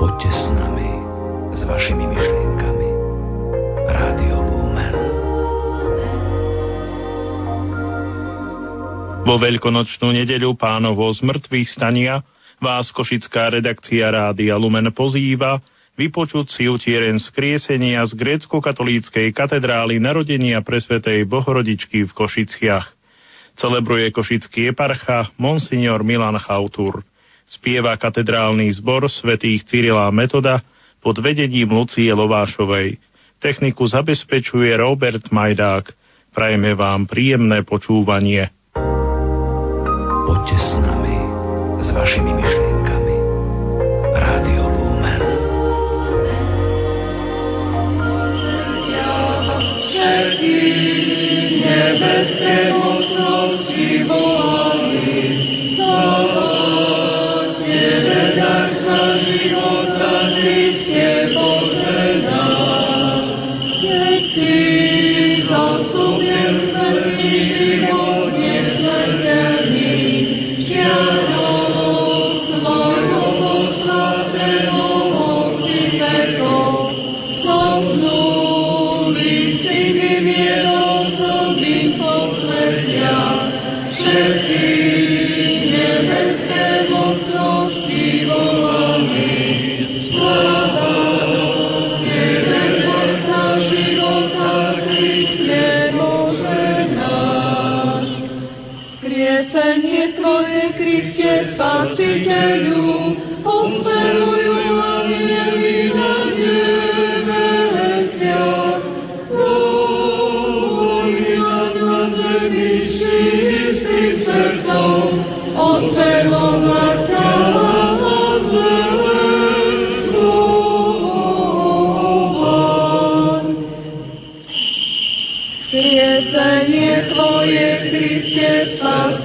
Poďte s nami, s vašimi myšlienkami. Rádio Lumen. Vo veľkonočnú nedeľu pánovo z mŕtvych stania vás košická redakcia Rádia Lumen pozýva vypočuť si utieren skriesenia z grécko-katolíckej katedrály narodenia presvetej Bohorodičky v Košiciach. Celebruje košický eparcha Monsignor Milan Chautur. Spieva katedrálny zbor svätých Cyrila Metoda pod vedením Lucie Lovášovej. Techniku zabezpečuje Robert Majdák. Prajeme vám príjemné počúvanie. Poďte s nami, s vašimi myšlienkami. Rádio Lumen. Všetky nebeské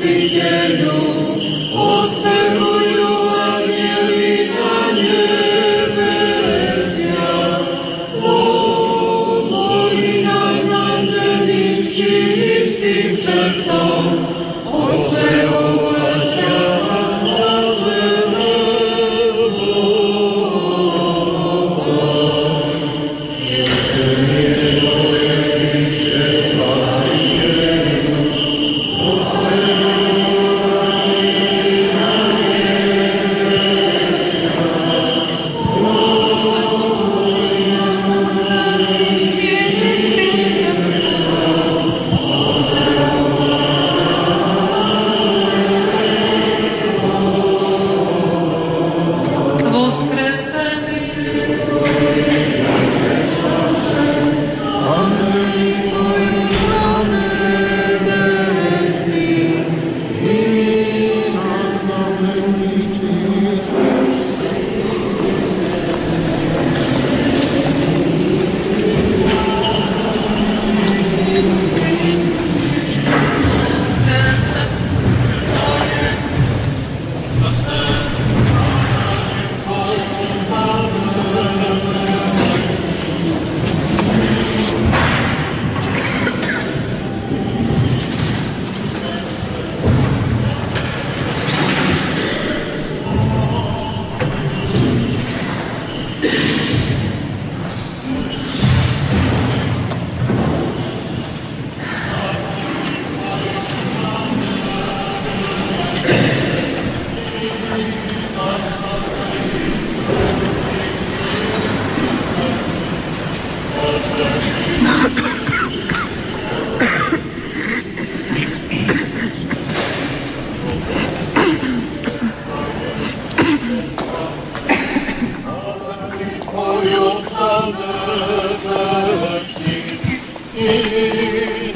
Spasiteľu,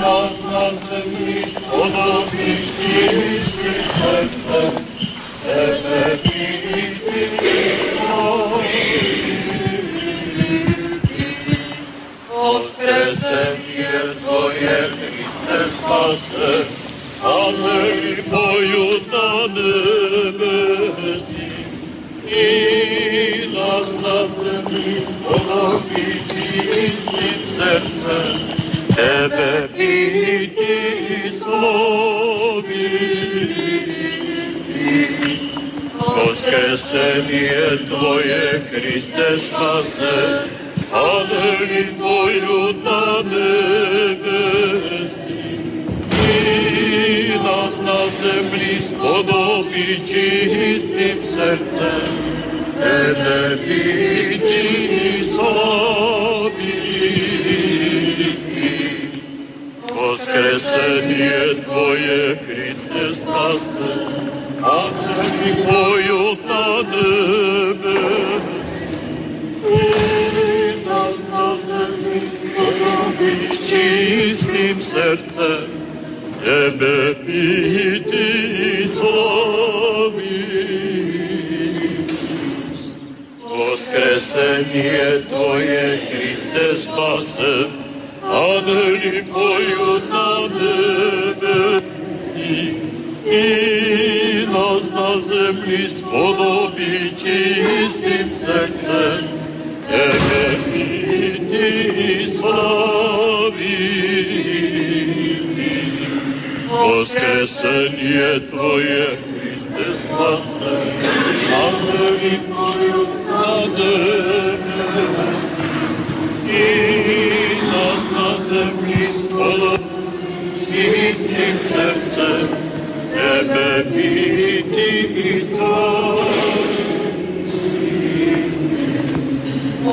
oh nazwy, podobnie, jeśli chcesz. je Tvoje, Kriste spase, Paneli Tvoju na nebesi. Ty nas na zemli spodobi čistim srcem, Tebe vidim.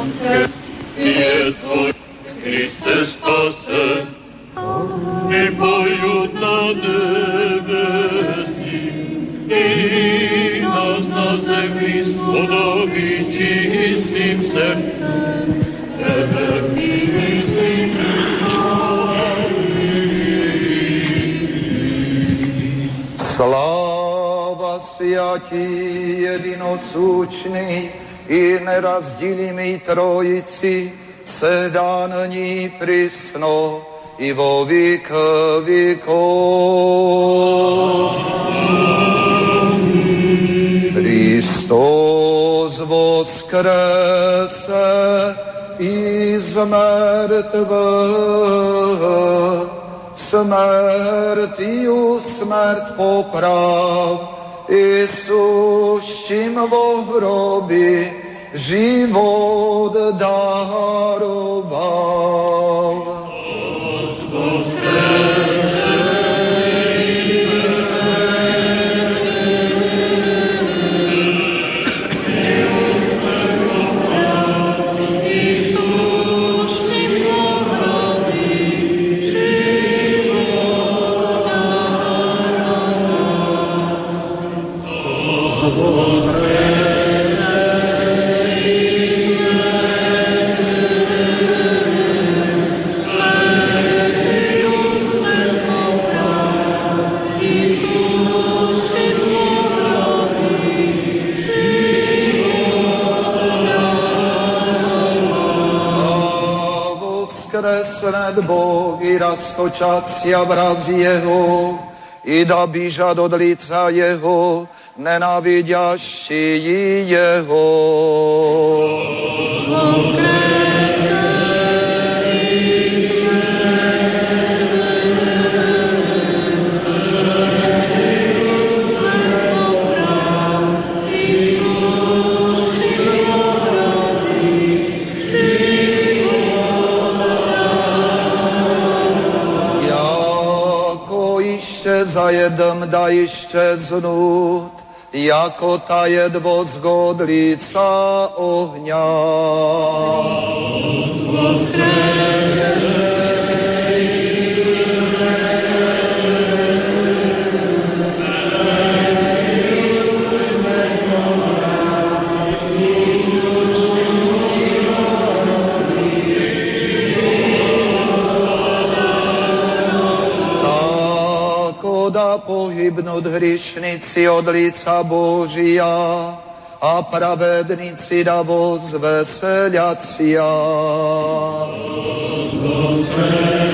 Panke, je Tvoj Kriste spase, i na nebesi, i nas na zemlji spodobi čistim se, Tebe i nerazdělимý Trojici, sedá na ní prisno i vo věk věkov. Hristos voskrese iz mrtvých, smrtiju smrt poprav, Isus čím vo hrobi život daroval. Voskresned Bog i rastočacia vraz Jeho, i da bížat od lica Jeho, nenávidější Jeho. Jako jedem da iščeznut, jako ta jedvo zgod lica da pohybnut hrišnici od lica Božia a pravednici da vozveseljacia. Se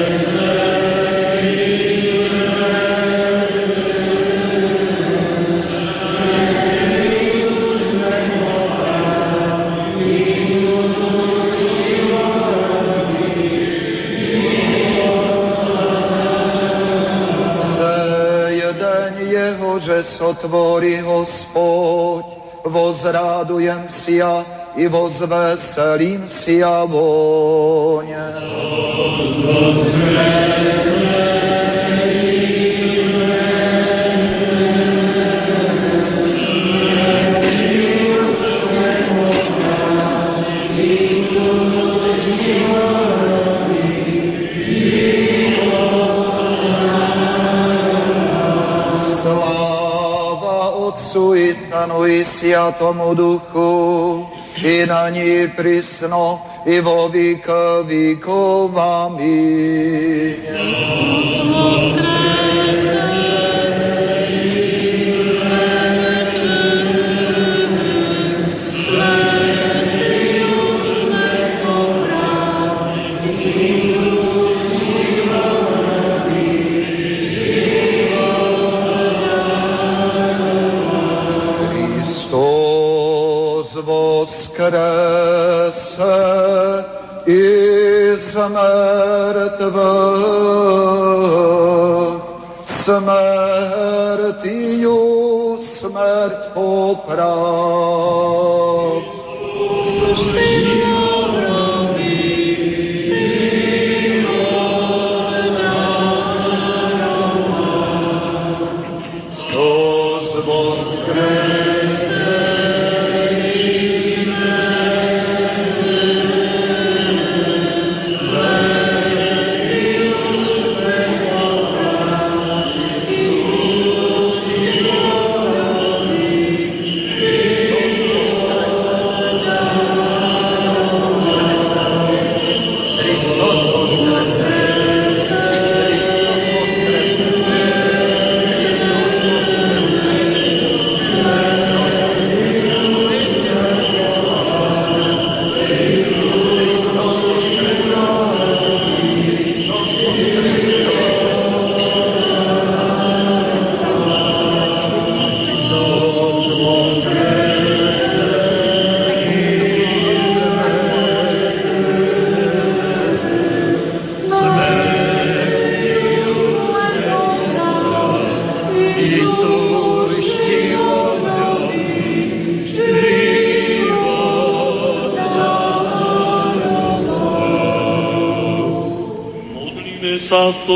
že sotvorí Hospod vozradujem sia i vozveselím sia voně. Sláva Otcu i Sviatomu Duchu, i na ní prisno, i vo vík víkov. Voskrese iz mrtvých, smrtiju smrt poprav.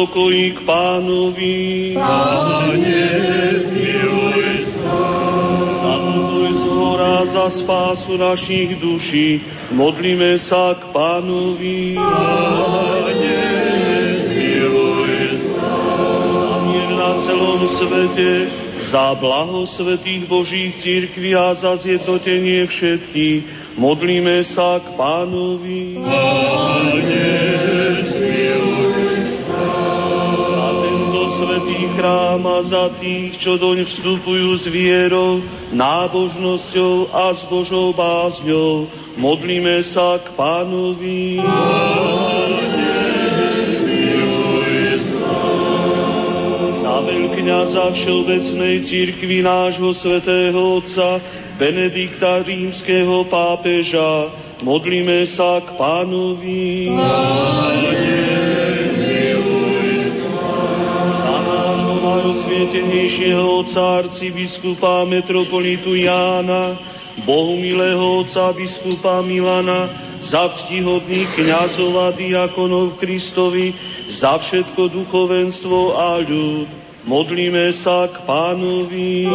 Pokoji k pánovi. Pane, zmiluj sa. Za pokoj z hora, za spásu našich duší. Modlíme sa k pánovi. Pane, zmiluj sa. Na celom svete, za blaho svetých Božích církví a za zjednotenie všetkých. Modlíme sa k pánovi. Pane, chrám a za tých, čo doň vstupujú s vierou, nábožnosťou a s Božou bázňou, modlíme sa k pánovi. Za veľkňaza všeobecnej církvy nášho svätého Otca, Benedikta rímskeho pápeža, modlíme sa k pánovi. Za najosvietenejšieho otca arcibiskupa metropolitu Jána, Bohumilého otca biskupa Milana, za ctihodných kniazov a diakonov Kristovi, za všetko duchovenstvo a ľud. Modlíme sa k pánovi.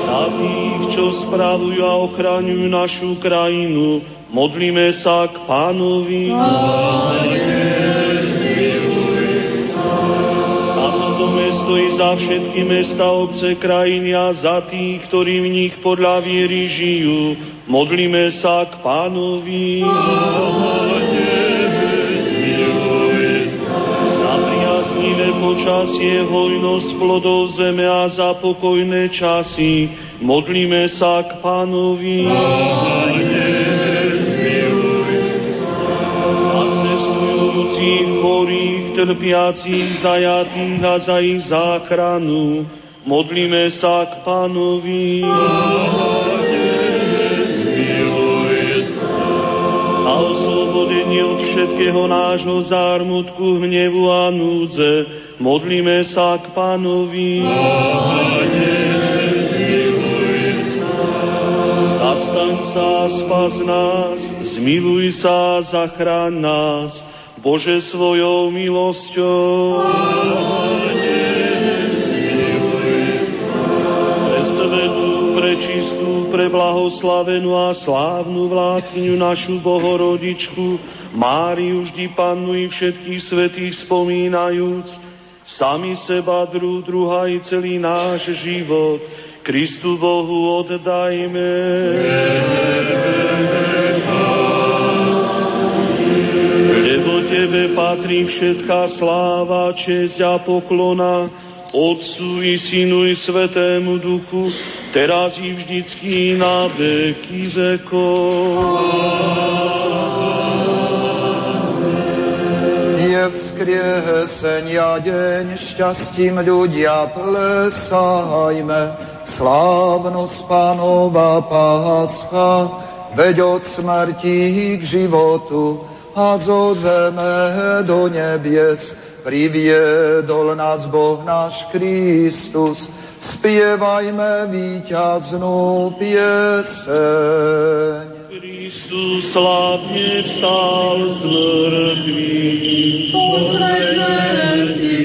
Za tých, čo spravujú a ochraňujú našu krajinu, modlíme sa k pánovi. Za i za všetky mesta, obce, krajiny a za tých, ktorí v nich podľa viery žijú, modlíme sa k pánovi. Za priaznivé počasie, hojnosť plodov zeme a za pokojné časy, modlíme sa k pánovi. Za cestujúcich, chorých, trpiacich, zajatých a za ich záchranu, modlíme sa k pánovi. Za oslobodenie od všetkého nášho zármutku, hnevu a núdze. Modlíme sa k Pánovi. Zastaň sa, spas nás, zmiluj sa, zachráň nás, Bože svojou milosťou. Pre svetú, pre čistú, a slávnu vládkyňu našu Bohorodičku, Máriu vždy pannu i všetkých svetých spomínajúc, sami seba, druh, druha i celý náš život, Kristu Bohu oddajme. Lebo Tebe patrí všetká sláva, česť a poklona, Otcu i Synu i Svetému Duchu, teraz i vždycky na veky Je vzkriesenia deň, šťastím ľudia plesajme, slávnosť Pánova Páscha, veď od smrti k životu a zo zeme do nebies priviedol nás Boh náš Kristus. Spievajme víťaznú pieseň. Kristus slávne vstal z mŕtvych. Posledné si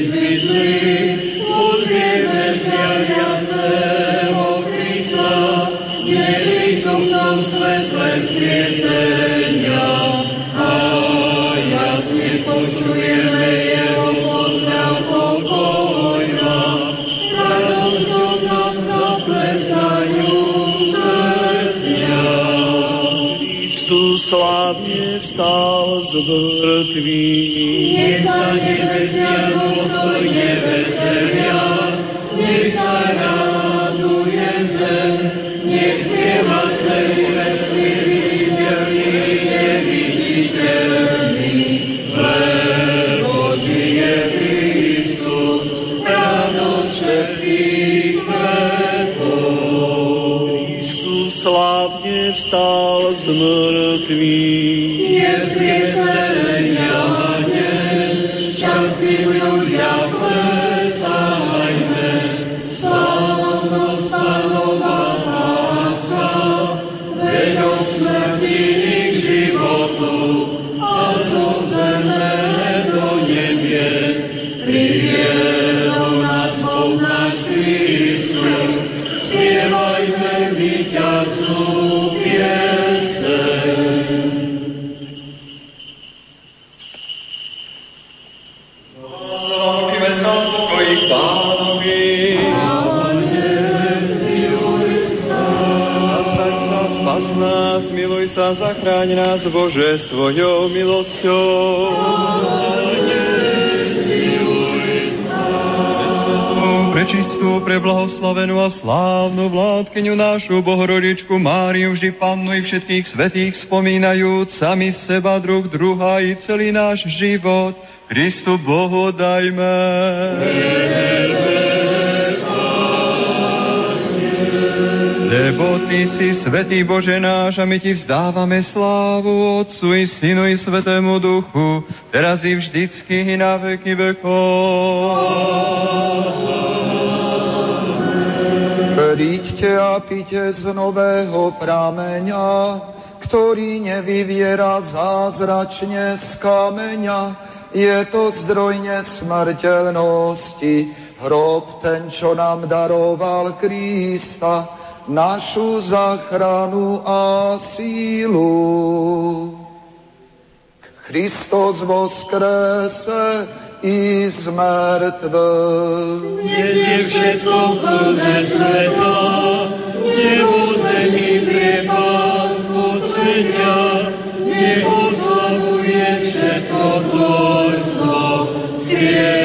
z mŕtvych. Šťastím zachráň nás, Bože, svojou milosťou. Prečistú, preblahoslavenú a slávnu vládkyňu našu Bohorodičku Máriu, vždy pannu i všetkých svetých spomínajúc, sami seba, druh druha i celý náš život, Kristu Bohu dajme. Lebo Ty si svetý Bože náš a my Ti vzdávame slávu Otcu i Synu i Svetému Duchu, teraz i vždycky i na veky vekov. Príďte a pite z nového prameňa, ktorý nevyviera zázračne z kameňa. Je to zdroj nesmrteľnosti, hrob ten, čo nám daroval Krista, našu zachranu a sílu. Kristus voskrese i z mŕtvych. Dnes je všetko plné svetla, nebo zemi priepad odsvetia, nech oslavuje všetko dôjstvo, skriesenie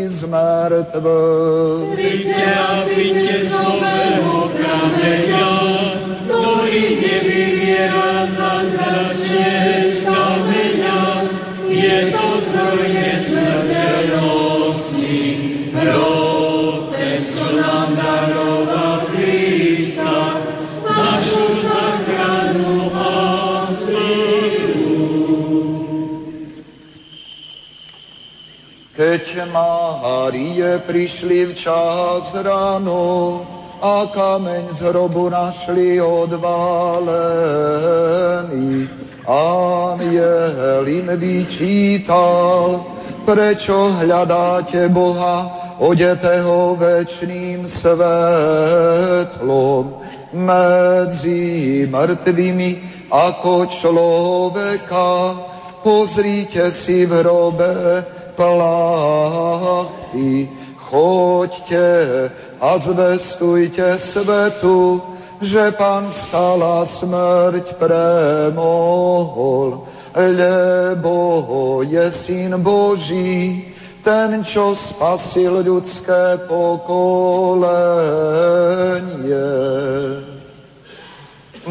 i z mŕtvych. Príďte a príďte z nového prameňa, ktorý nevyviera Keď Márie prišli včas ráno a kameň z hrobu našli odválený, aniel im vyčítal, prečo hľadáte Boha odetého večným svetlom medzi mŕtvými ako človeka. Pozrite si v hrobe plachty, choďte a zvestujte svetu, že Pán stala smrť premohol, lebo je Syn Boží, ten, čo spasil ľudské pokolenie.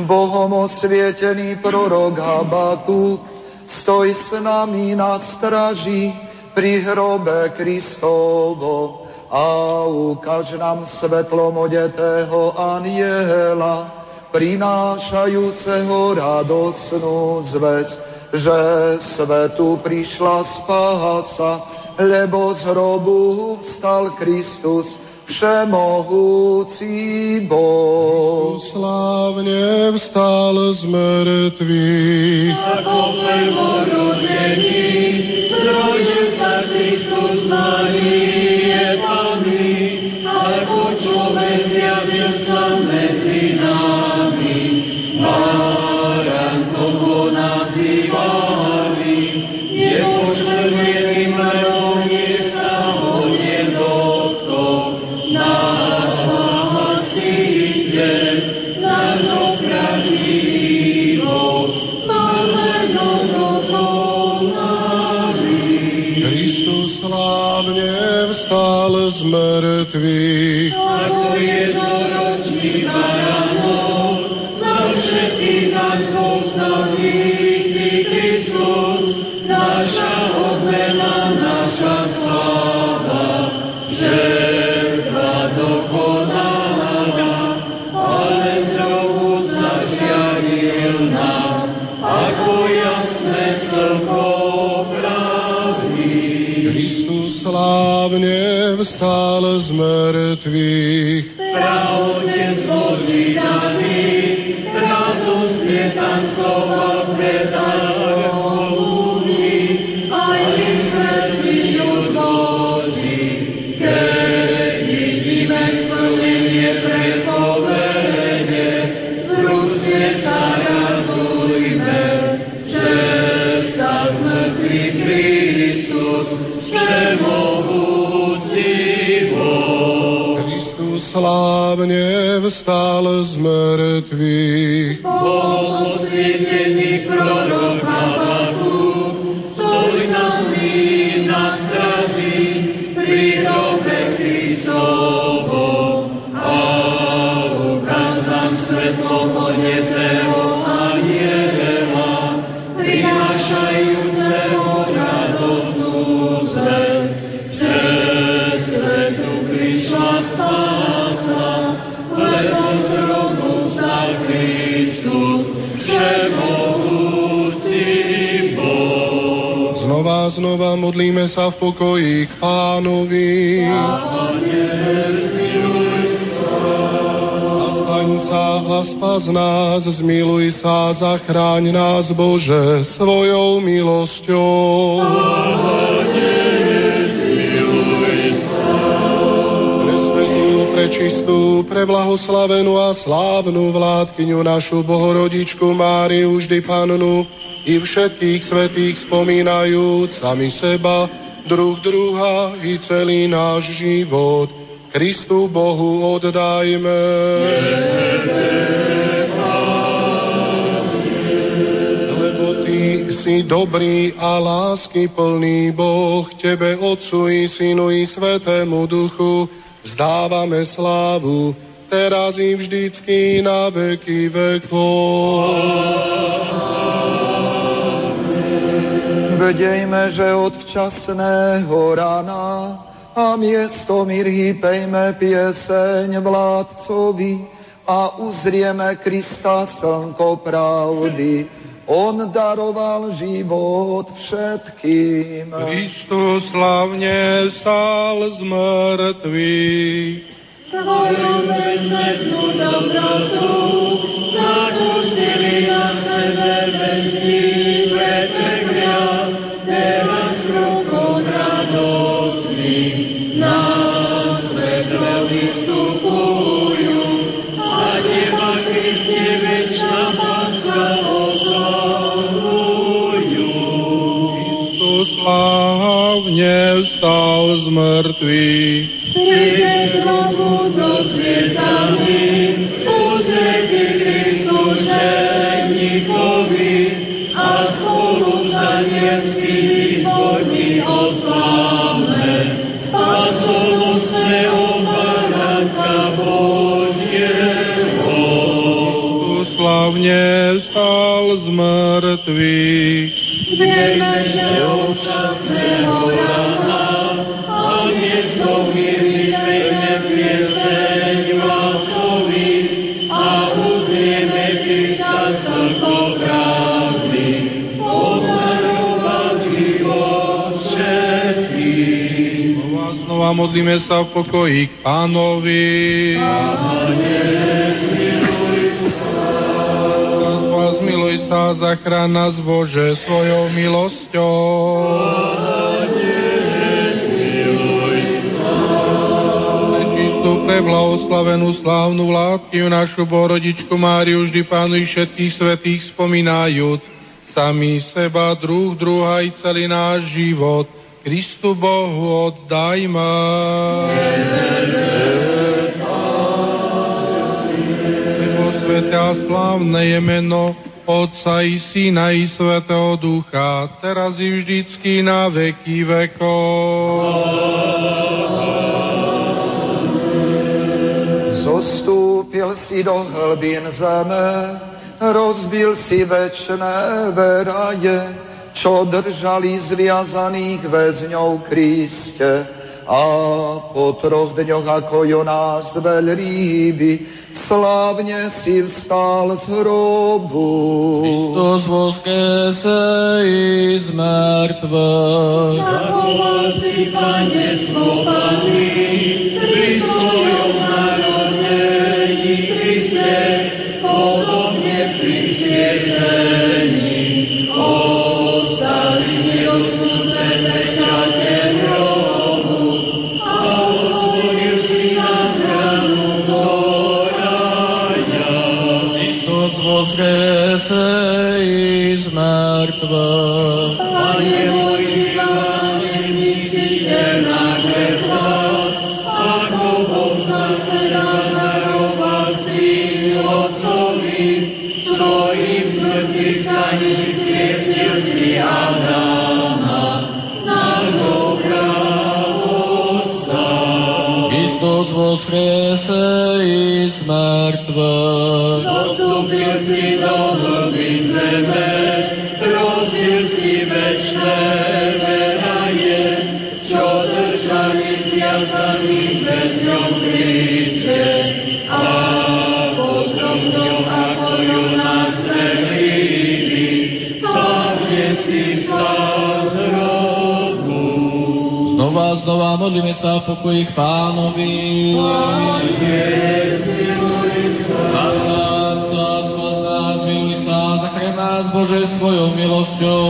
Bohom osvietený prorok Habaku, stoj s nami na straži pri hrobe Kristovo a ukáž nám svetlom odetého aniela, prinášajúceho radosnú zväz, že svetu prišla spása, lebo z hrobu vstal Kristus, všemohúci Boh. Slávne vstal z mŕtvych. Ako prvorodený, zrodil sa Znova a znova modlíme sa v pokoji k pánovi. Zastaň sa a spas nás, zmiluj sa, zachráň nás, Bože, svojou milosťou. Presvetú, prečistú, preblahoslavenú a slávnu vládkyňu našu Bohorodičku Máriu, vždy Pannu, i všetkých svetých spomínajúc sami seba, druh druha i celý náš život. Kristu Bohu oddajme. Lebo Ty si dobrý a lásky plný Boh, Tebe, Otcu i Synu i Svetému Duchu, vzdávame slávu, teraz i vždycky na veky vekov. Vedejme, že od včasného rana a miesto mirhy pejme pieseň vládcovi a uzrieme Krista slnko pravdy on daroval život všetkým. Kristus slavne stal z mŕtvych. Svoju bezmednú dobrotu zakúsili na sebe bez nich slávne vstal z mŕtvych. Príde znovu so svietami, uzretí Kristu ženíkovi a spolu s anielskými zbormi oslávne. Spasonosného Baranka Božieho. Slávne vstal z mŕtvych. Že modlíme sa v pokoji k Pánovi. Zmiluj sa, zachrán nás Bože svojou milosťou. Čistú preblahoslavenú slávnu vládkyňu našu Bohrodičku Máriu vždy pánu i všetkých svetých spomínajúc, sami seba, druh, druha i celý náš život, Kristu Bohu oddajme. Lebo sveté a slávne je meno Otca i Syna i Svetého Ducha, teraz i vždycky na veky vekov. Zostúpil si do hlbín zeme, rozbil si večné veraje, čo držali zviazaných väzňov Kriste. A po troch dňoch ako Jonáš z veľrýby, slávne si vstal z hrobu. Kristus voskresej z mŕtvych. Zachoval si panectvo Panny, pri svojom narodení Kriste, podobne pri stiesení. Mŕtvych. Sa v pokoji k Pánovi. Nás, zachraň nás, Bože, svojou milosťou.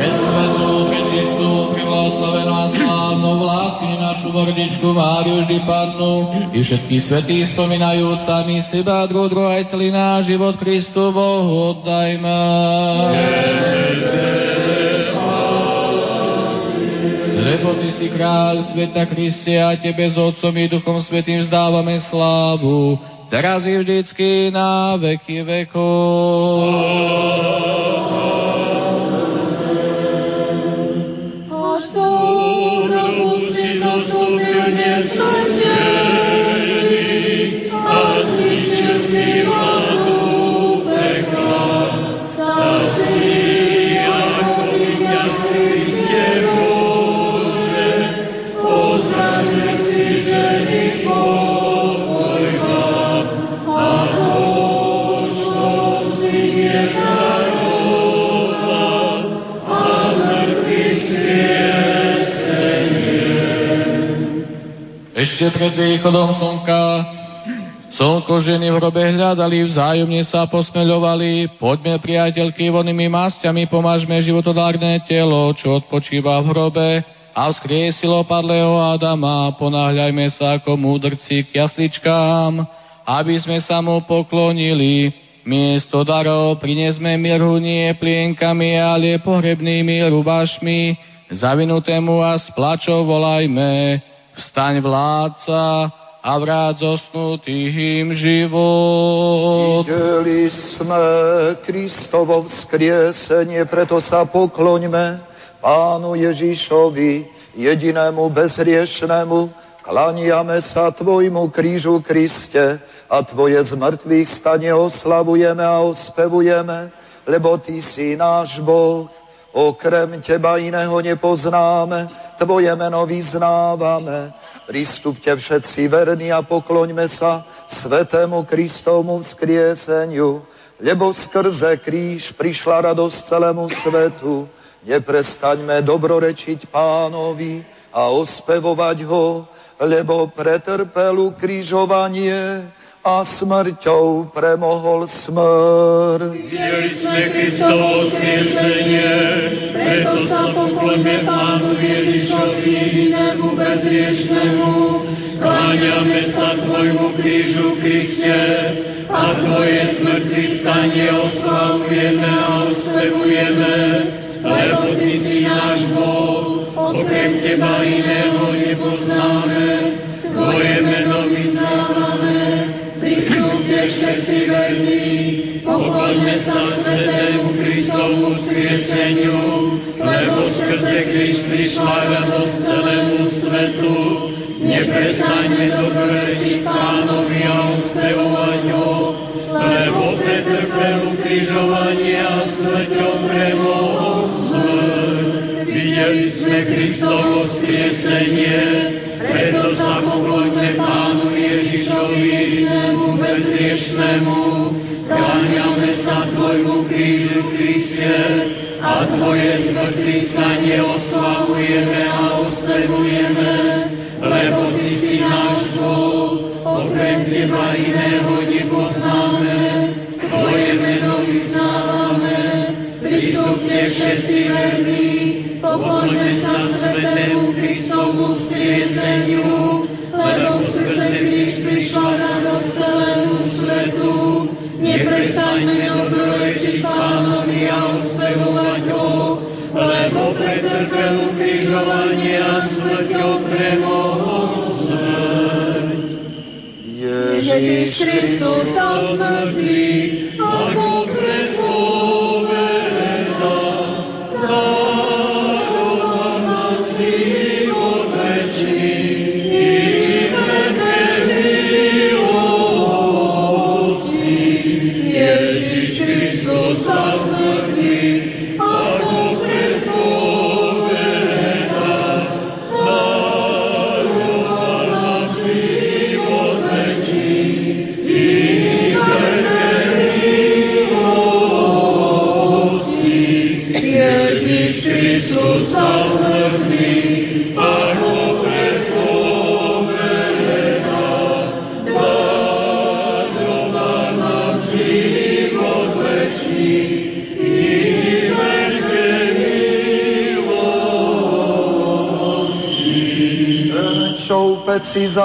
Pre svetú, pre čistú, pre blahoslavenú a slávnu vládkyňu našu vordičku Máriu vždy Pannu i všetkých svetých spomínajúc sami seba, druh, druh aj celý náš život Kristu Bohu oddajme. Lebo Ty si kráľ sveta Kriste a Tebe s Otcom i Duchom Svetým vzdávame slávu, teraz i vždycky na veky vekov. Ešte pred východom slnka Slnko ženy v hrobe hľadali, vzájomne sa posmeľovali. Poďme, priateľky, vonými masťami pomážme životodárne telo, čo odpočíva v hrobe a vzkriesilo padlého Adama. Ponáhľajme sa ako múdrci k jasličkám, aby sme sa mu poklonili. Miesto darov prinesme mirhu nie plienkami, ale pohrebnými rubašmi. Zavinutému a s volajme, vstaň vládca, a vráť zosnutým život. Videli sme Kristovo vzkriesenie, preto sa pokloňme Pánu Ježišovi, jedinému bezriešnému, klaniame sa Tvojmu krížu, Kriste, a Tvoje zmrtvých stane oslavujeme a ospevujeme, lebo Ty si náš Boh, okrem Teba iného nepoznáme, Tvoje meno vyznávame, Pristupte všetci verní a pokloňme sa svetému Kristovmu vzkrieseniu, lebo skrze kríž prišla radosť celému svetu. Neprestaňme dobrorečiť pánovi a ospevovať ho, lebo pretrpel ukrižovanie a smrťou premohol smrť. Videli sme Kristovo skriesenie, preto sa pokloňme Pánu Ježišovi, jedinému bezriešnému. Kláňame sa Tvojmu krížu, Kriste, a Tvoje smrti stanie oslavujeme a ospevujeme, lebo Ty si náš Boh, okrem Teba iného nepoznáme, Tvoje pokloňme sa Svetému Kristovu skrieseniu, lebo skrze Krist prišla radosť celému svetu. Neprestaňme dobrorečiť Pánovi a uspevovať ho, lebo pretrpel ukrižovanie a smrťou premohol smrť. Videli sme Kristovo skriesenie, preto sa pokloňme Pánu Ježišovi, jedinému bezriešnému. A Tvoje smrti stane oslavujeme a ospevujeme, lebo Ty si náš Boh, okrem Teba iného nepoznáme, Tvoje meno vyznávame, pristupte všetci verní, Shri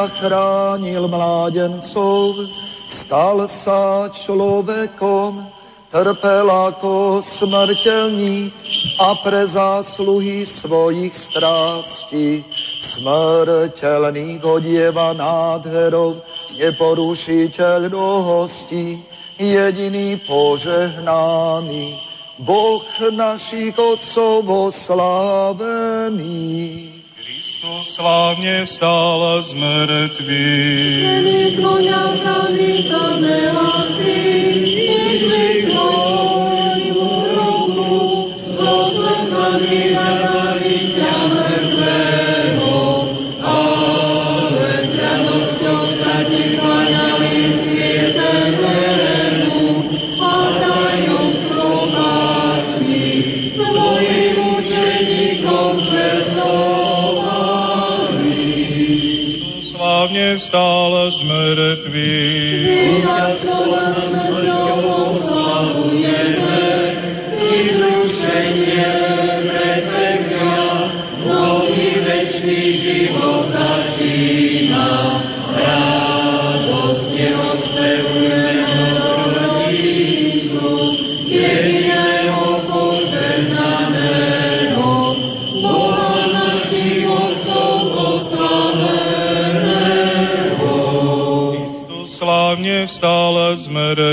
zachránil mládencov, stal sa človekom, trpel ako smrteľník a pre zásluhy svojich strástí smrteľných odieva nádherov neporušiteľnosti, jediný požehnaný, Boh našich otcov oslávený. Kristus slávne vstal z mŕtvych.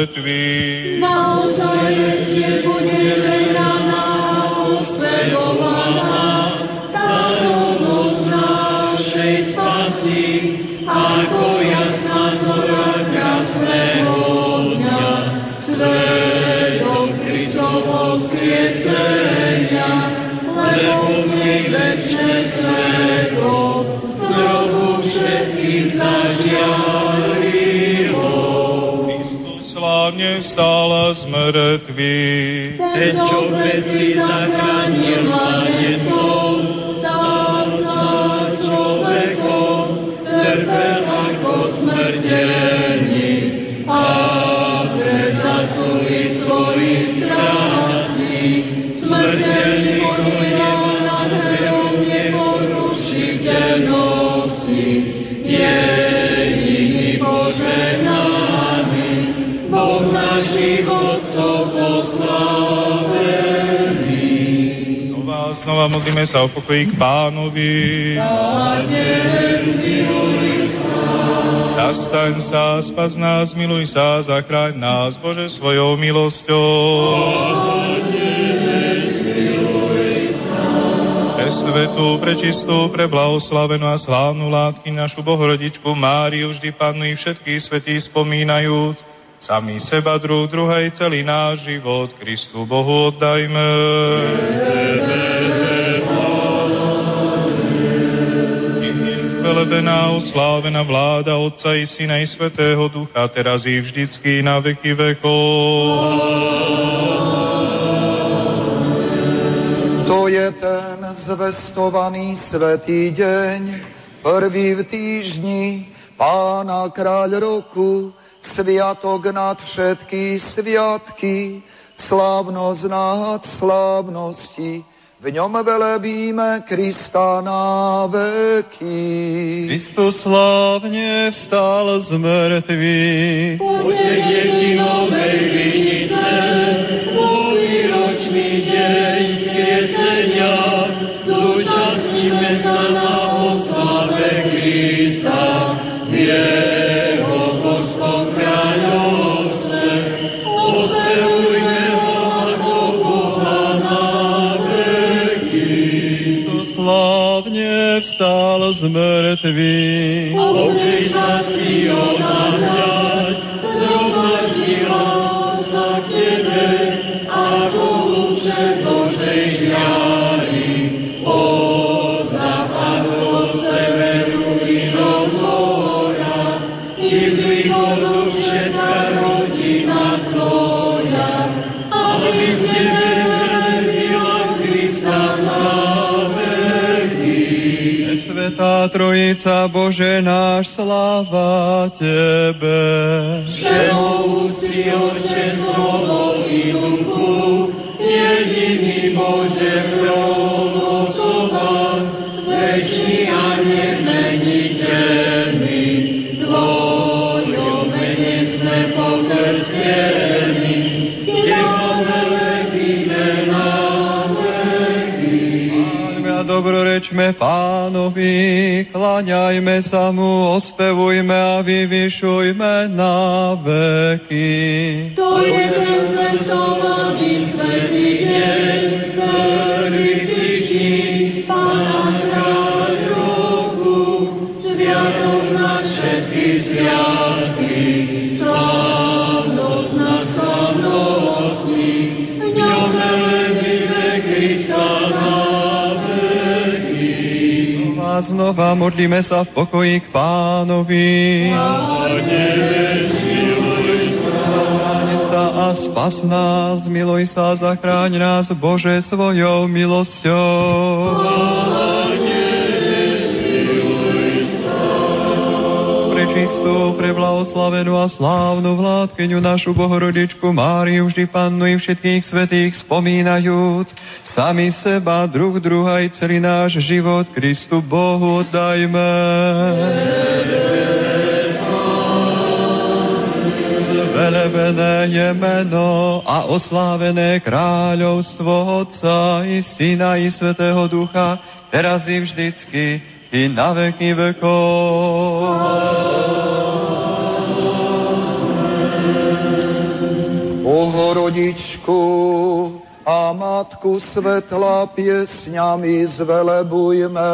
Z z mŕtvych. Znova modlíme sa o pokoji k pánovi. Zastaň sa, spas nás, miluj sa, zachráň nás, Bože, svojou milosťou. Pre svetu, prečistú, pre blahoslavenú a slávnu látky našu Bohorodičku Máriu, vždy Pannu i všetkých svetí spomínajúc, sami seba, druh, druhej, celý náš život Kristu Bohu oddajme. Nech je zvelebená, oslávená vláda Otca i Syna i Svetého Ducha, teraz i vždycky na veky vekov. To je ten zvestovaný svetý deň, prvý v týždni, Pána kráľ roku, sviatok nad všetky sviatky, slávnosť nad slávnosti, v ňom velebíme Krista na veky. Kristus slávne vstal z mŕtvych. Poďte deti novej z mŕtvych. Trojica, Bože náš, sláva Tebe. Všemovúci Oče, slovo i duchu, jediný Bože v osoba, večný a dobrorečme pánovi, klaňajme sa mu, ospevujme a vyvyšujme na veky. To je ten zvestovaný svetý deň, ktorý A znova modlíme sa v pokoji k pánovi. Zachráň sa a spas nás, miluj sa a zachráň nás, Bože, svojou milosťou. Prečistú, preblahoslavenú a slávnu vládkyňu našu Bohorodičku Máriu, vždy pannu i všetkých svetých spomínajúc, sami seba, druh druha i celý náš život Kristu Bohu oddajme. Zvelebené je meno a oslávené kráľovstvo Otca i Syna i Svetého Ducha, teraz i vždycky i na veky vekov. Bohorodičku a Matku svetla piesňami zvelebujme.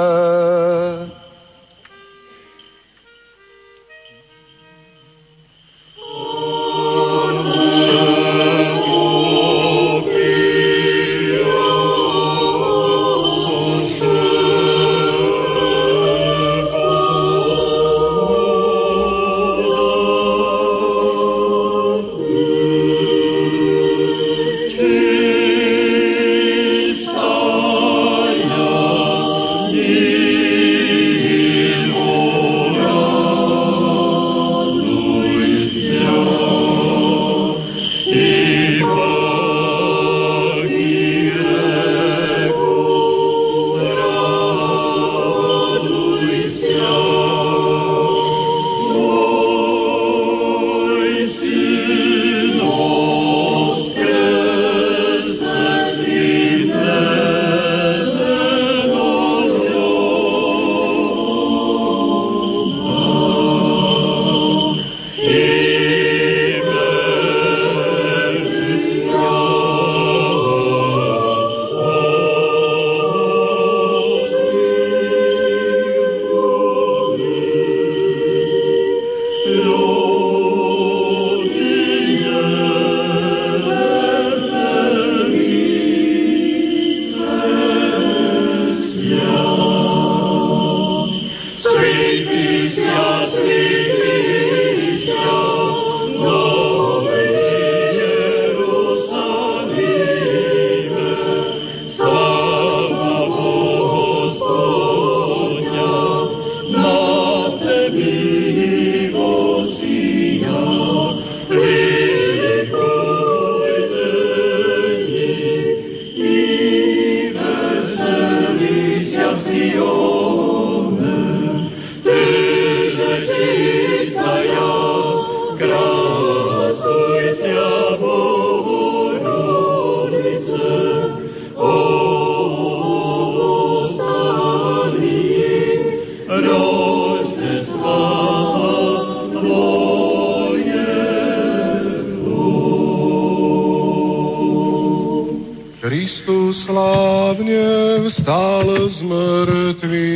Kristus slávne vstal z mŕtvych.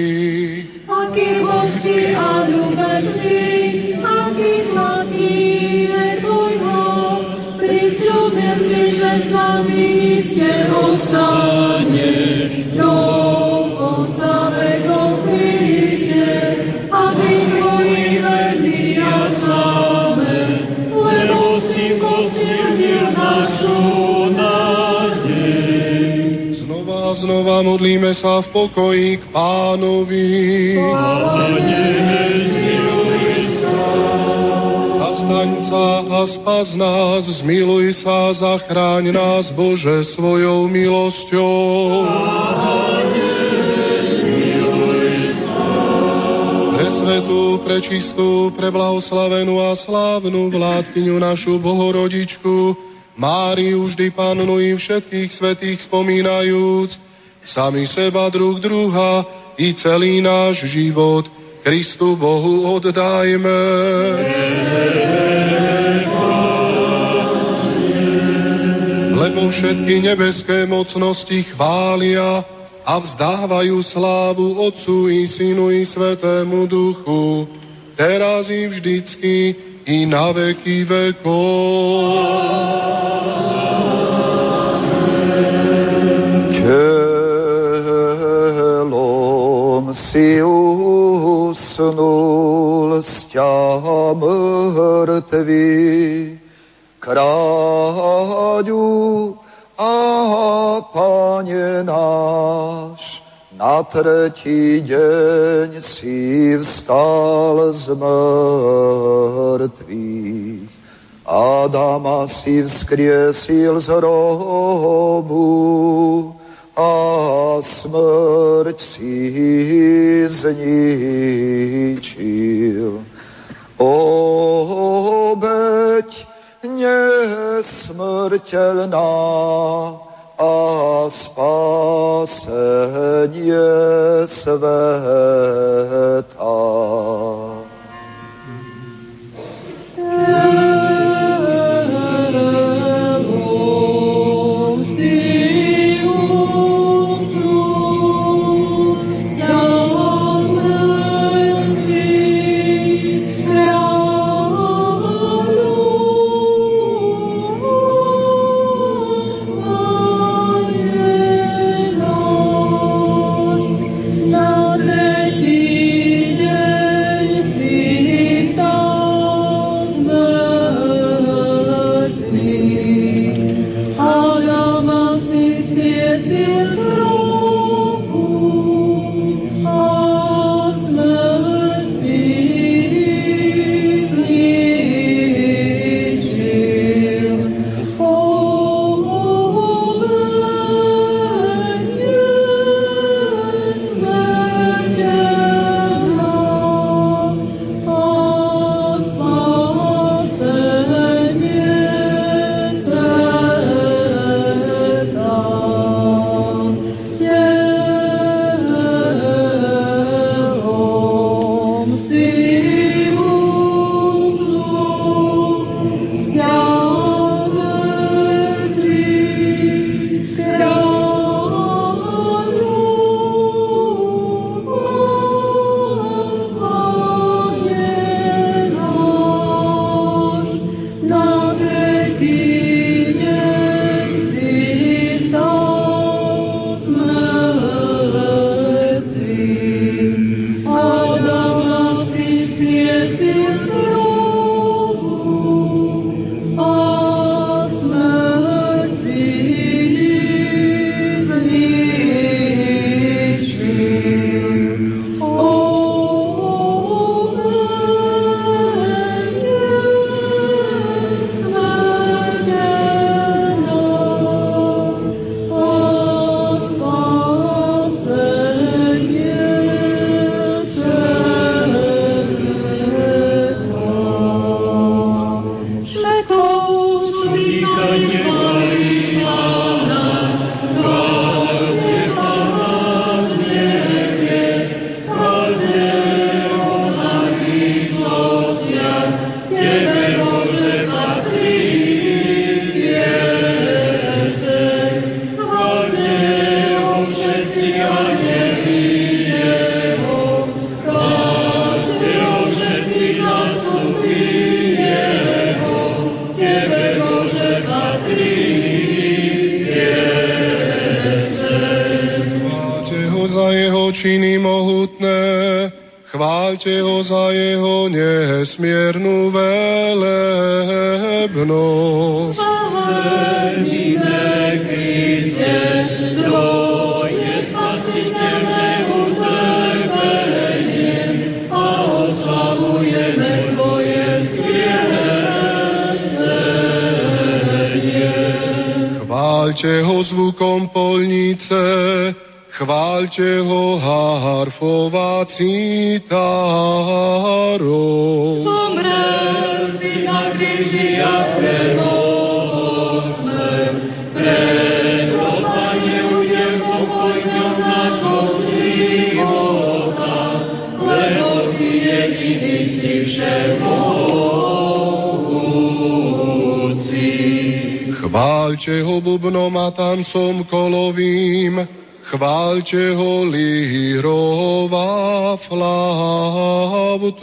Modlíme sa v pokoji k pánovi. Zastaň sa a spas nás, zmiluj sa, zachráň nás, Bože, svojou milosťou. Presvetú, prečistú, preblahoslavenú a slávnu vládkyňu našu Bohorodičku, Máriu vždy pannu i všetkých svetých spomínajúc, sami seba druh druha i celý náš život Kristu Bohu oddajme. Lebo všetky nebeské mocnosti chvália a vzdávajú slávu Otcu i Synu i Svetému Duchu, teraz i vždycky i na veky vekov. Telom si usnul z ťa mŕtvy, kráľu a Pane náš, na tretí deň si vstal z mŕtvych. Adama si vzkriesil z hrobu a smrť si zničil. Obeď nesmrteľná a spasenie sveta.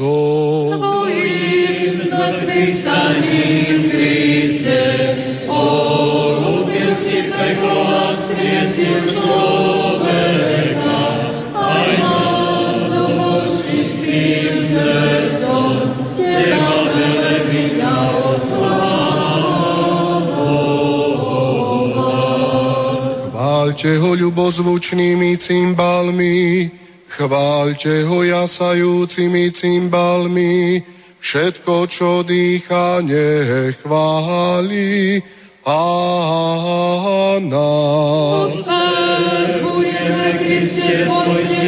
Flautou. Tvojim zmrtvých staním, Kriste, olúbil si peklo a skriesil človeka, aj nám do moží s tým srdcom, teba velebí na Chváľte ho ľubozvučnými cymbalmi, chváľte ho jasajúcimi cymbalmi, všetko, čo dýcha, nech Pána. Oslavujeme Kriste, tvoj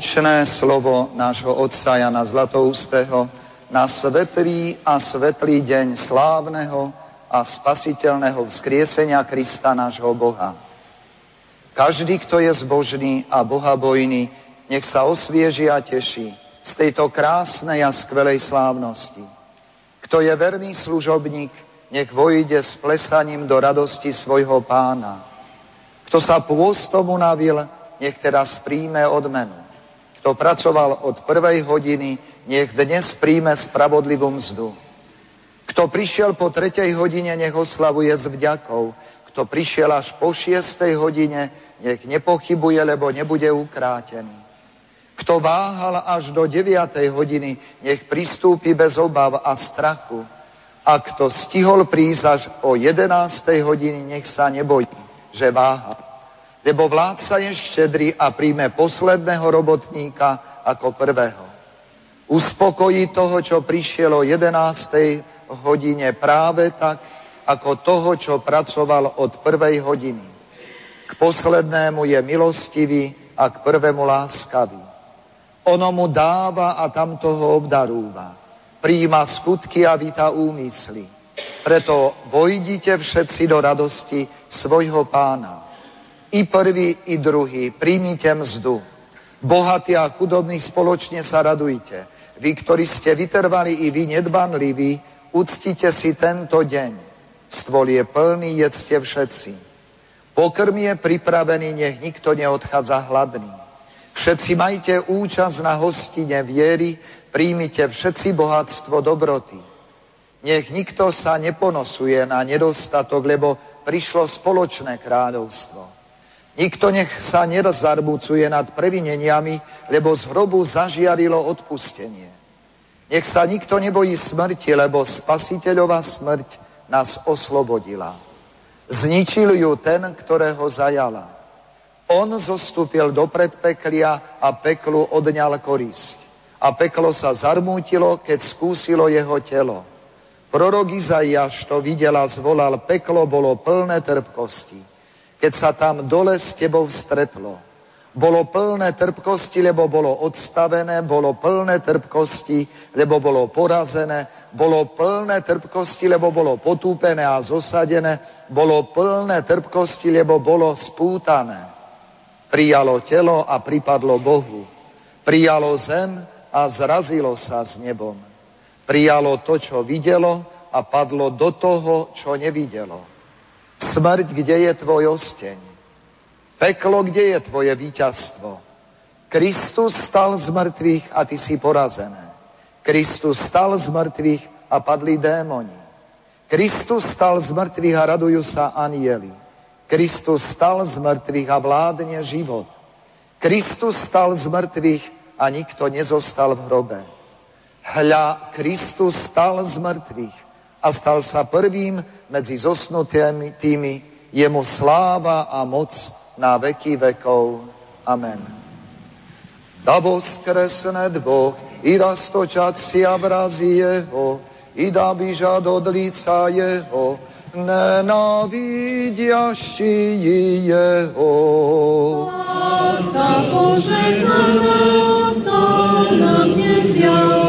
Poučné slovo nášho otca Jana Zlatoustého na svetlý a svetlý deň slávneho a spasiteľného vzkriesenia Krista nášho Boha. Každý, kto je zbožný a bohabojný, nech sa osvieži a teší z tejto krásnej a skvelej slávnosti. Kto je verný služobník, nech vojde s plesaním do radosti svojho pána. Kto sa pôstom unavil, nech teraz príjme odmenu. Kto pracoval od prvej hodiny, nech dnes príjme spravodlivú mzdu. Kto prišiel po tretej hodine, nech oslavuje s vďakou. Kto prišiel až po šiestej hodine, nech nepochybuje, lebo nebude ukrátený. Kto váhal až do deviatej hodiny, nech pristúpi bez obav a strachu. A kto stihol prísť až o jedenástej hodiny, nech sa nebojí, že váha. Lebo vládca je štedrý a príjme posledného robotníka ako prvého. Uspokojí toho, čo prišiel o jedenástej hodine práve tak, ako toho, čo pracoval od prvej hodiny. K poslednému je milostivý a k prvému láskavý. Ono mu dáva a tam toho obdarúva. Príjima skutky a víta úmysly. Preto vojdite všetci do radosti svojho pána. I prvý, i druhý, príjmite mzdu. Bohatí a chudobní spoločne sa radujte. Vy, ktorí ste vytrvali i vy nedbanliví, uctite si tento deň. Stôl je plný, jedzte všetci. Pokrm je pripravený, nech nikto neodchádza hladný. Všetci majte účasť na hostine viery, príjmite všetci bohatstvo dobroty. Nech nikto sa neponosuje na nedostatok, lebo prišlo spoločné kráľovstvo. Nikto nech sa nezarmucuje nad previneniami, lebo z hrobu zažiarilo odpustenie. Nech sa nikto nebojí smrti, lebo spasiteľová smrť nás oslobodila. Zničil ju ten, ktorého zajala. On zostúpil do predpeklia a peklu odňal korisť. A peklo sa zarmútilo, keď skúsilo jeho telo. Prorok Izaiáš to videl a zvolal, peklo bolo plné trpkosti keď sa tam dole s tebou stretlo. Bolo plné trpkosti, lebo bolo odstavené, bolo plné trpkosti, lebo bolo porazené, bolo plné trpkosti, lebo bolo potúpené a zosadené, bolo plné trpkosti, lebo bolo spútané. Prijalo telo a pripadlo Bohu. Prijalo zem a zrazilo sa s nebom. Prijalo to, čo videlo a padlo do toho, čo nevidelo. Smrť, kde je tvoj osteň? Peklo, kde je tvoje víťazstvo? Kristus stal z mŕtvych a ty si porazené. Kristus stal z mŕtvych a padli démoni. Kristus stal z mŕtvych a radujú sa anieli. Kristus stal z mŕtvych a vládne život. Kristus stal z mŕtvych a nikto nezostal v hrobe. Hľa, Kristus stal z mŕtvych a stal sa prvým medzi zosnutými tými, Jemu sláva a moc na veky vekov. Amen. Da voskresne dvoch i a vrazi jeho, i da bížat od lica jeho, nenávidiaši jeho. Láska požehnaná, na mne zjavila,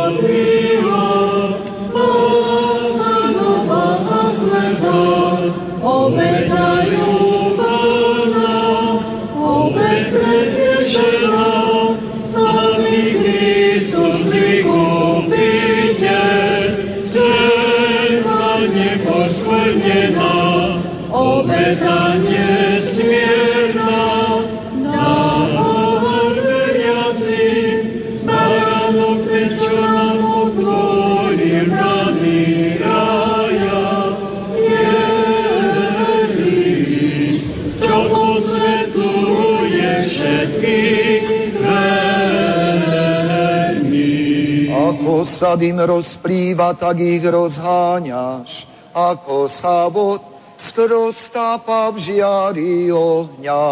sa dym rozplýva, tak ich rozháňaš. Ako sa vod skrostápa v žiari ohňa.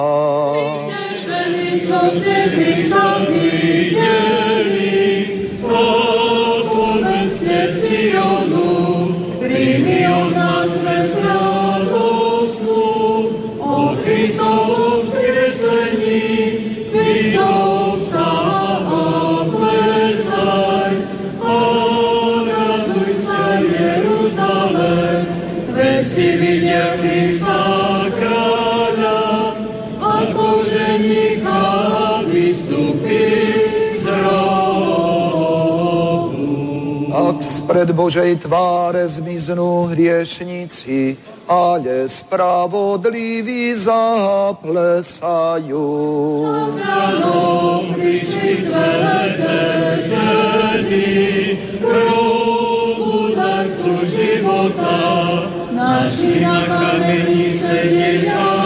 Ženy, čo si videl Krista kráľa, ako ženíka vystúpi z hrobu. Ak spred Božej tváre zmiznú hriešnici, ale spravodliví zaplesajú. Ráno prišli sveté ženy, kruhu darcu života, naši na kameni sedia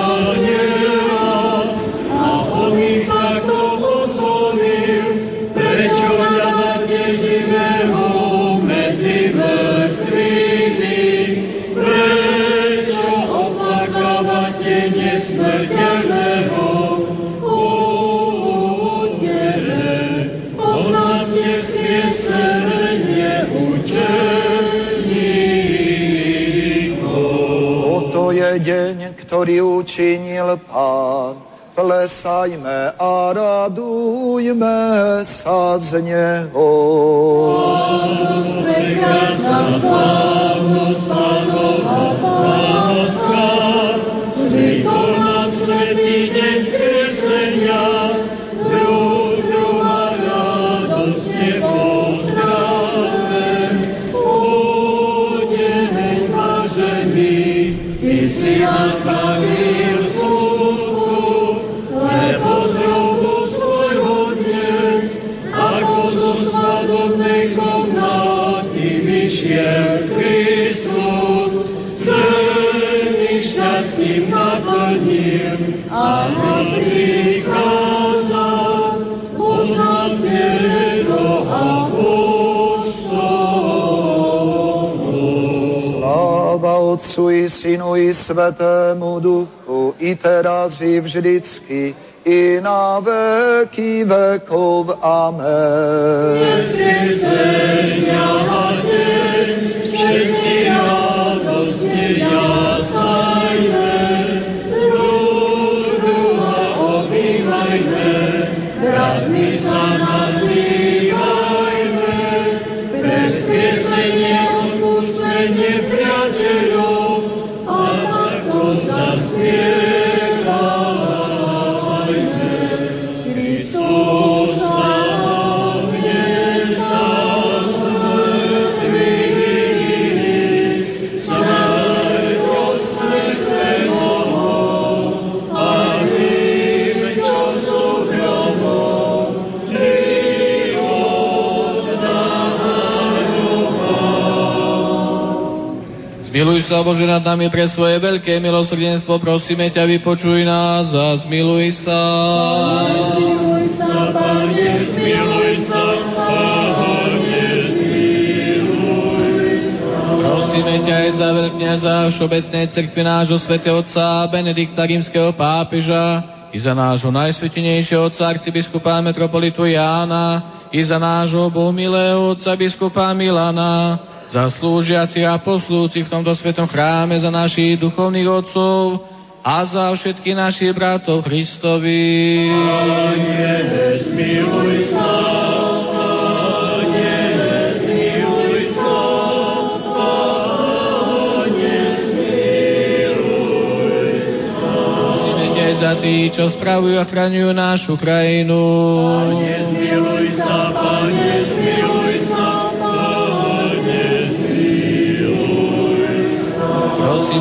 deň, ktorý učinil Pán. Plesajme a radujme sa z Neho. Prekrásna Otcu i Synu i Svetému Duchu, i teraz i vždycky, i na veky vekov. Amen. Bože, nad nami pre svoje veľké milosrdenstvo, prosíme ťa, vypočuj nás a zmiluj sa. Zmiluj sa, Pane, zmiluj sa, Pane, zmiluj sa. Prosíme ťa aj za veľkňaza Všeobecnej cerkvy nášho svätého Otca Benedikta rímskeho pápeža i za nášho najsvetenejšieho Otca arcibiskupa metropolitu Jána i za nášho bohumilého Otca biskupa Milana, za slúžiaci a poslúci v tomto svetom chráme, za našich duchovných otcov a za všetky našich bratov Kristovi. Pane, zmiluj sa, Pane, zmiluj sa, za tých, čo spravujú a chraňujú našu krajinu. Pane,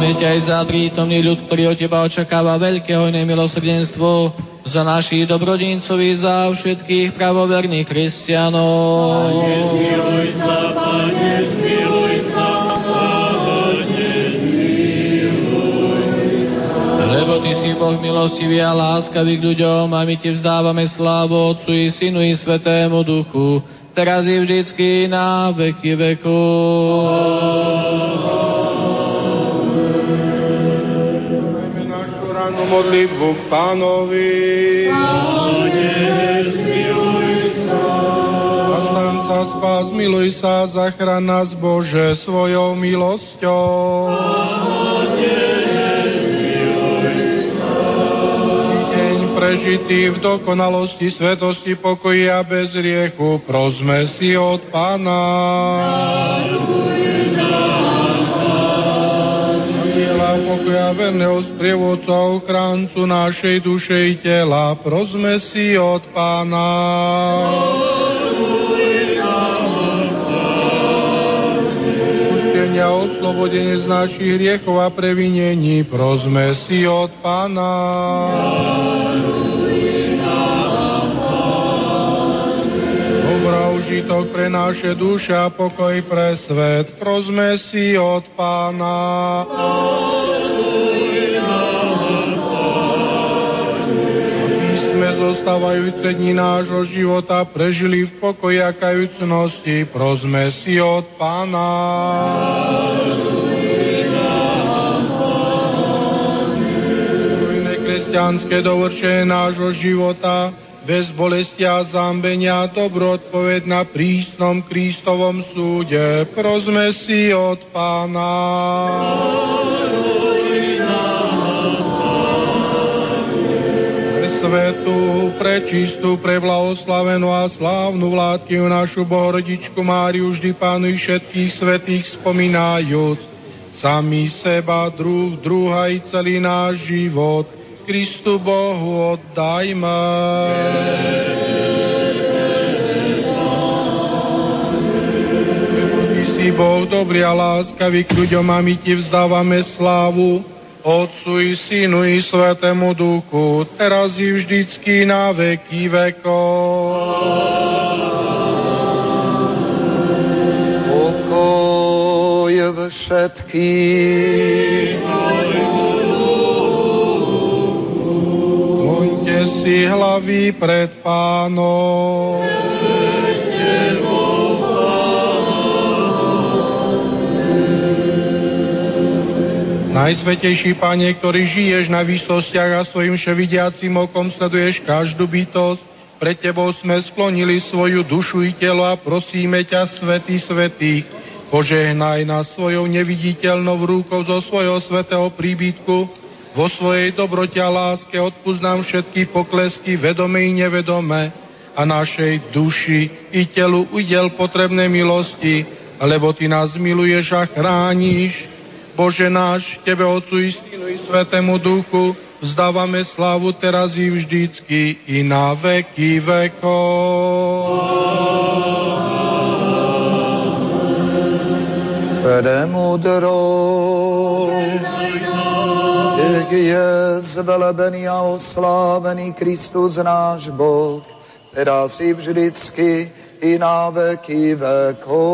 Prosíme ťa aj za prítomný ľud, ktorý od Teba očakáva veľké hojné milosrdenstvo, za našich dobrodincov i za všetkých pravoverných kresťanov. Pane, zmiluj sa, Pane, zmiluj sa, Pane, zmiluj sa. Lebo Ty si Boh milostivý a láskavý k ľuďom a my Ti vzdávame slávu Otcu i Synu i Svetému Duchu, teraz i vždycky na veky vekov. Modlitbu k pánovi. Pane, zmiluj sa. Spás, miluj sa, zachraň nás Bože svojou milosťou. Deň prežitý v dokonalosti, svetosti, pokoji a bez riechu, prosme si od Pána. Aniela pokoja verného sprievodcu a ochráncu našej duše i tela, prosme si od Pána. Odpustenia, oslobodenie z našich hriechov a previnení, prosme si od Pána. Užitok pre naše duše a pokoj pre svet, prosme si od Pána. Aby sme zostávajúce dni nášho života prežili v pokoji a kajúcnosti, prosme si od Pána. Kresťanské dovršenie nášho života, bez bolesti a zambenia, dobro odpoveď na prísnom Kristovom súde, prosme si od Pána. Pre svetu, pre čistú, pre blahoslavenú a slávnu vládkyňu našu Bohorodičku Máriu vždy pánu i všetkých svetých spomínajúc, sami seba, druh, druha i celý náš život, Kristu Bohu oddajme. Si Boh dobrý a láskavý k ľuďom a my Ti vzdávame slávu, Otcu i Synu i Svetému Duchu, teraz i vždycky na veky vekov. Pokoj všetkých. Kloňte si hlavy pred pánom. Najsvetejší Pane, ktorý žiješ na výsostiach a svojim vševidiacím okom sleduješ každú bytosť, pred Tebou sme sklonili svoju dušu i telo a prosíme ťa, Svetý Svetých, požehnaj nás svojou neviditeľnou rúkou zo svojho svetého príbytku, vo svojej dobrote a láske odpúsť nám všetky poklesky, vedome i nevedome, a našej duši i telu udel potrebné milosti, lebo Ty nás miluješ a chrániš. Bože náš, Tebe, Otcu i Synu i Svetému Duchu, vzdávame slávu teraz i vždycky i na veky vekov. Premudrosť. Nech je zvelebený a oslávený Kristus náš Boh, teraz i vždycky i na veky vekov.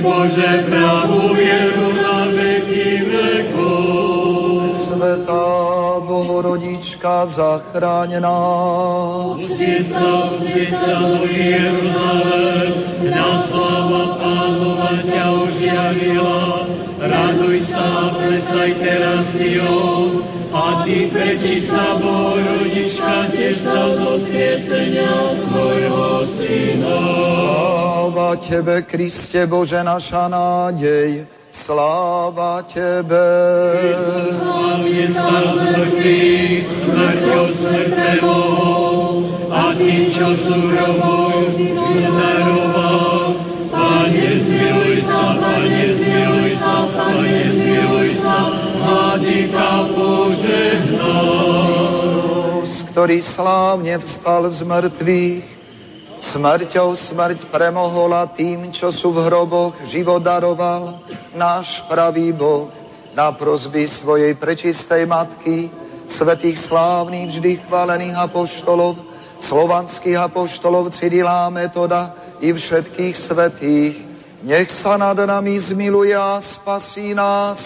Bože pravú vieru na veky vekov. Svetá Bohorodička, zachráň nás. Usvieta, usvieta, Jeruzalém, na sláva Pánova ťa už javila. Raduj sa, plesaj teraz Sion, a ty, prečistá Bohorodička, tiež sa zo skriesenia svojho Syna. Sláva Tebe, Kriste Bože, naša nádej, Sláva Tebe. A tým, čo sú vydaroval. Pane, zmiluj sa, Pane, zmiluj sa, Pane, zmiluj sa, požehnaj. Kristus, ktorý slávne vstal z mŕtvych, Smrťou smrť premohol a tým, čo sú v hroboch, život daroval náš pravý Boh na prozby svojej prečistej matky, svetých slávnych, vždy chválených apoštolov, slovanských apoštolov Cyrila Metoda i všetkých svetých. Nech sa nad nami zmiluje a spasí nás,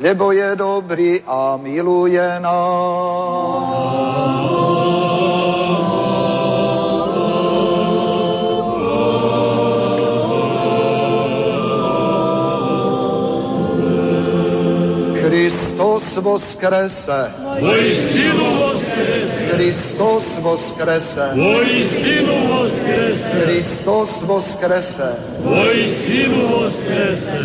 lebo je dobrý a miluje nás. Christos voskrese. Voistinu voskrese. Christos voskrese. Voistinu voskrese. Christos voskrese. Voistinu voskrese.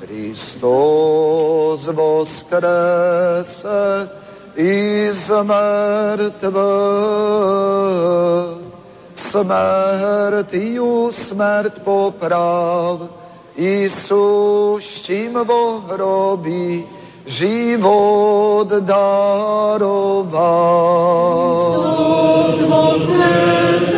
Christos voskrese iz mŕtvych. Smrtiju smrt poprav, i sušćim vo hrobi život daroval. Milí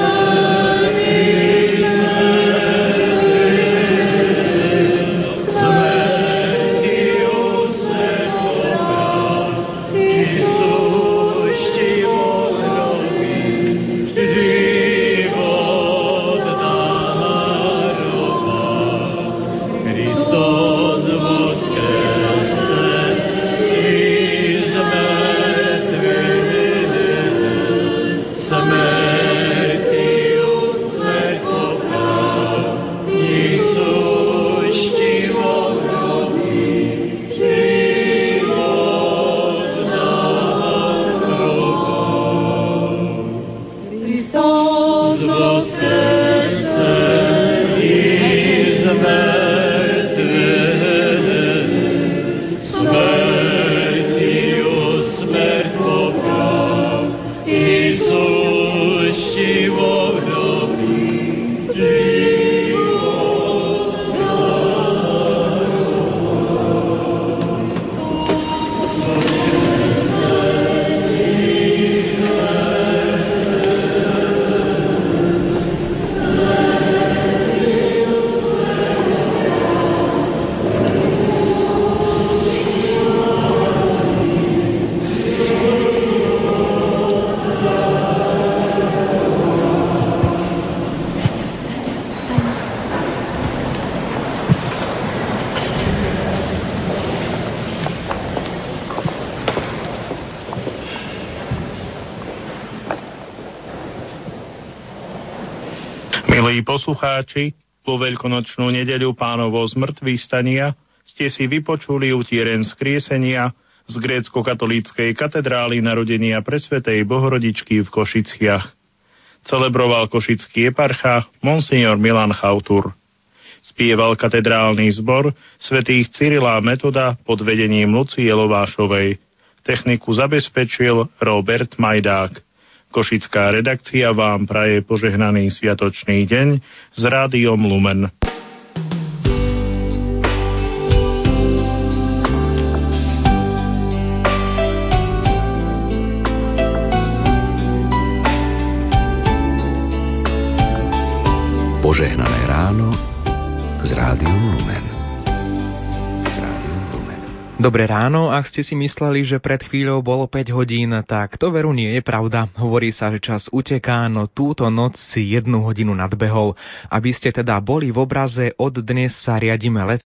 poslucháči, po veľkonočnú nedeľu pánovo z mŕtvych stania ste si vypočuli utieren skriesenia z grécko-katolíckej katedrály narodenia presvetej Bohorodičky v Košiciach. Celebroval košický eparcha Monsignor Milan Chautur. Spieval katedrálny zbor svätých Cyrila Metoda pod vedením Lucie Lovášovej. Techniku zabezpečil Robert Majdák. Košická redakcia vám praje požehnaný sviatočný deň s rádiom Lumen. Požehnané ráno s rádiom Lumen. Dobré ráno, ak ste si mysleli, že pred chvíľou bolo 5 hodín, tak to veru nie je pravda. Hovorí sa, že čas uteká, no túto noc si jednu hodinu nadbehol. Aby ste teda boli v obraze, od dnes sa riadime let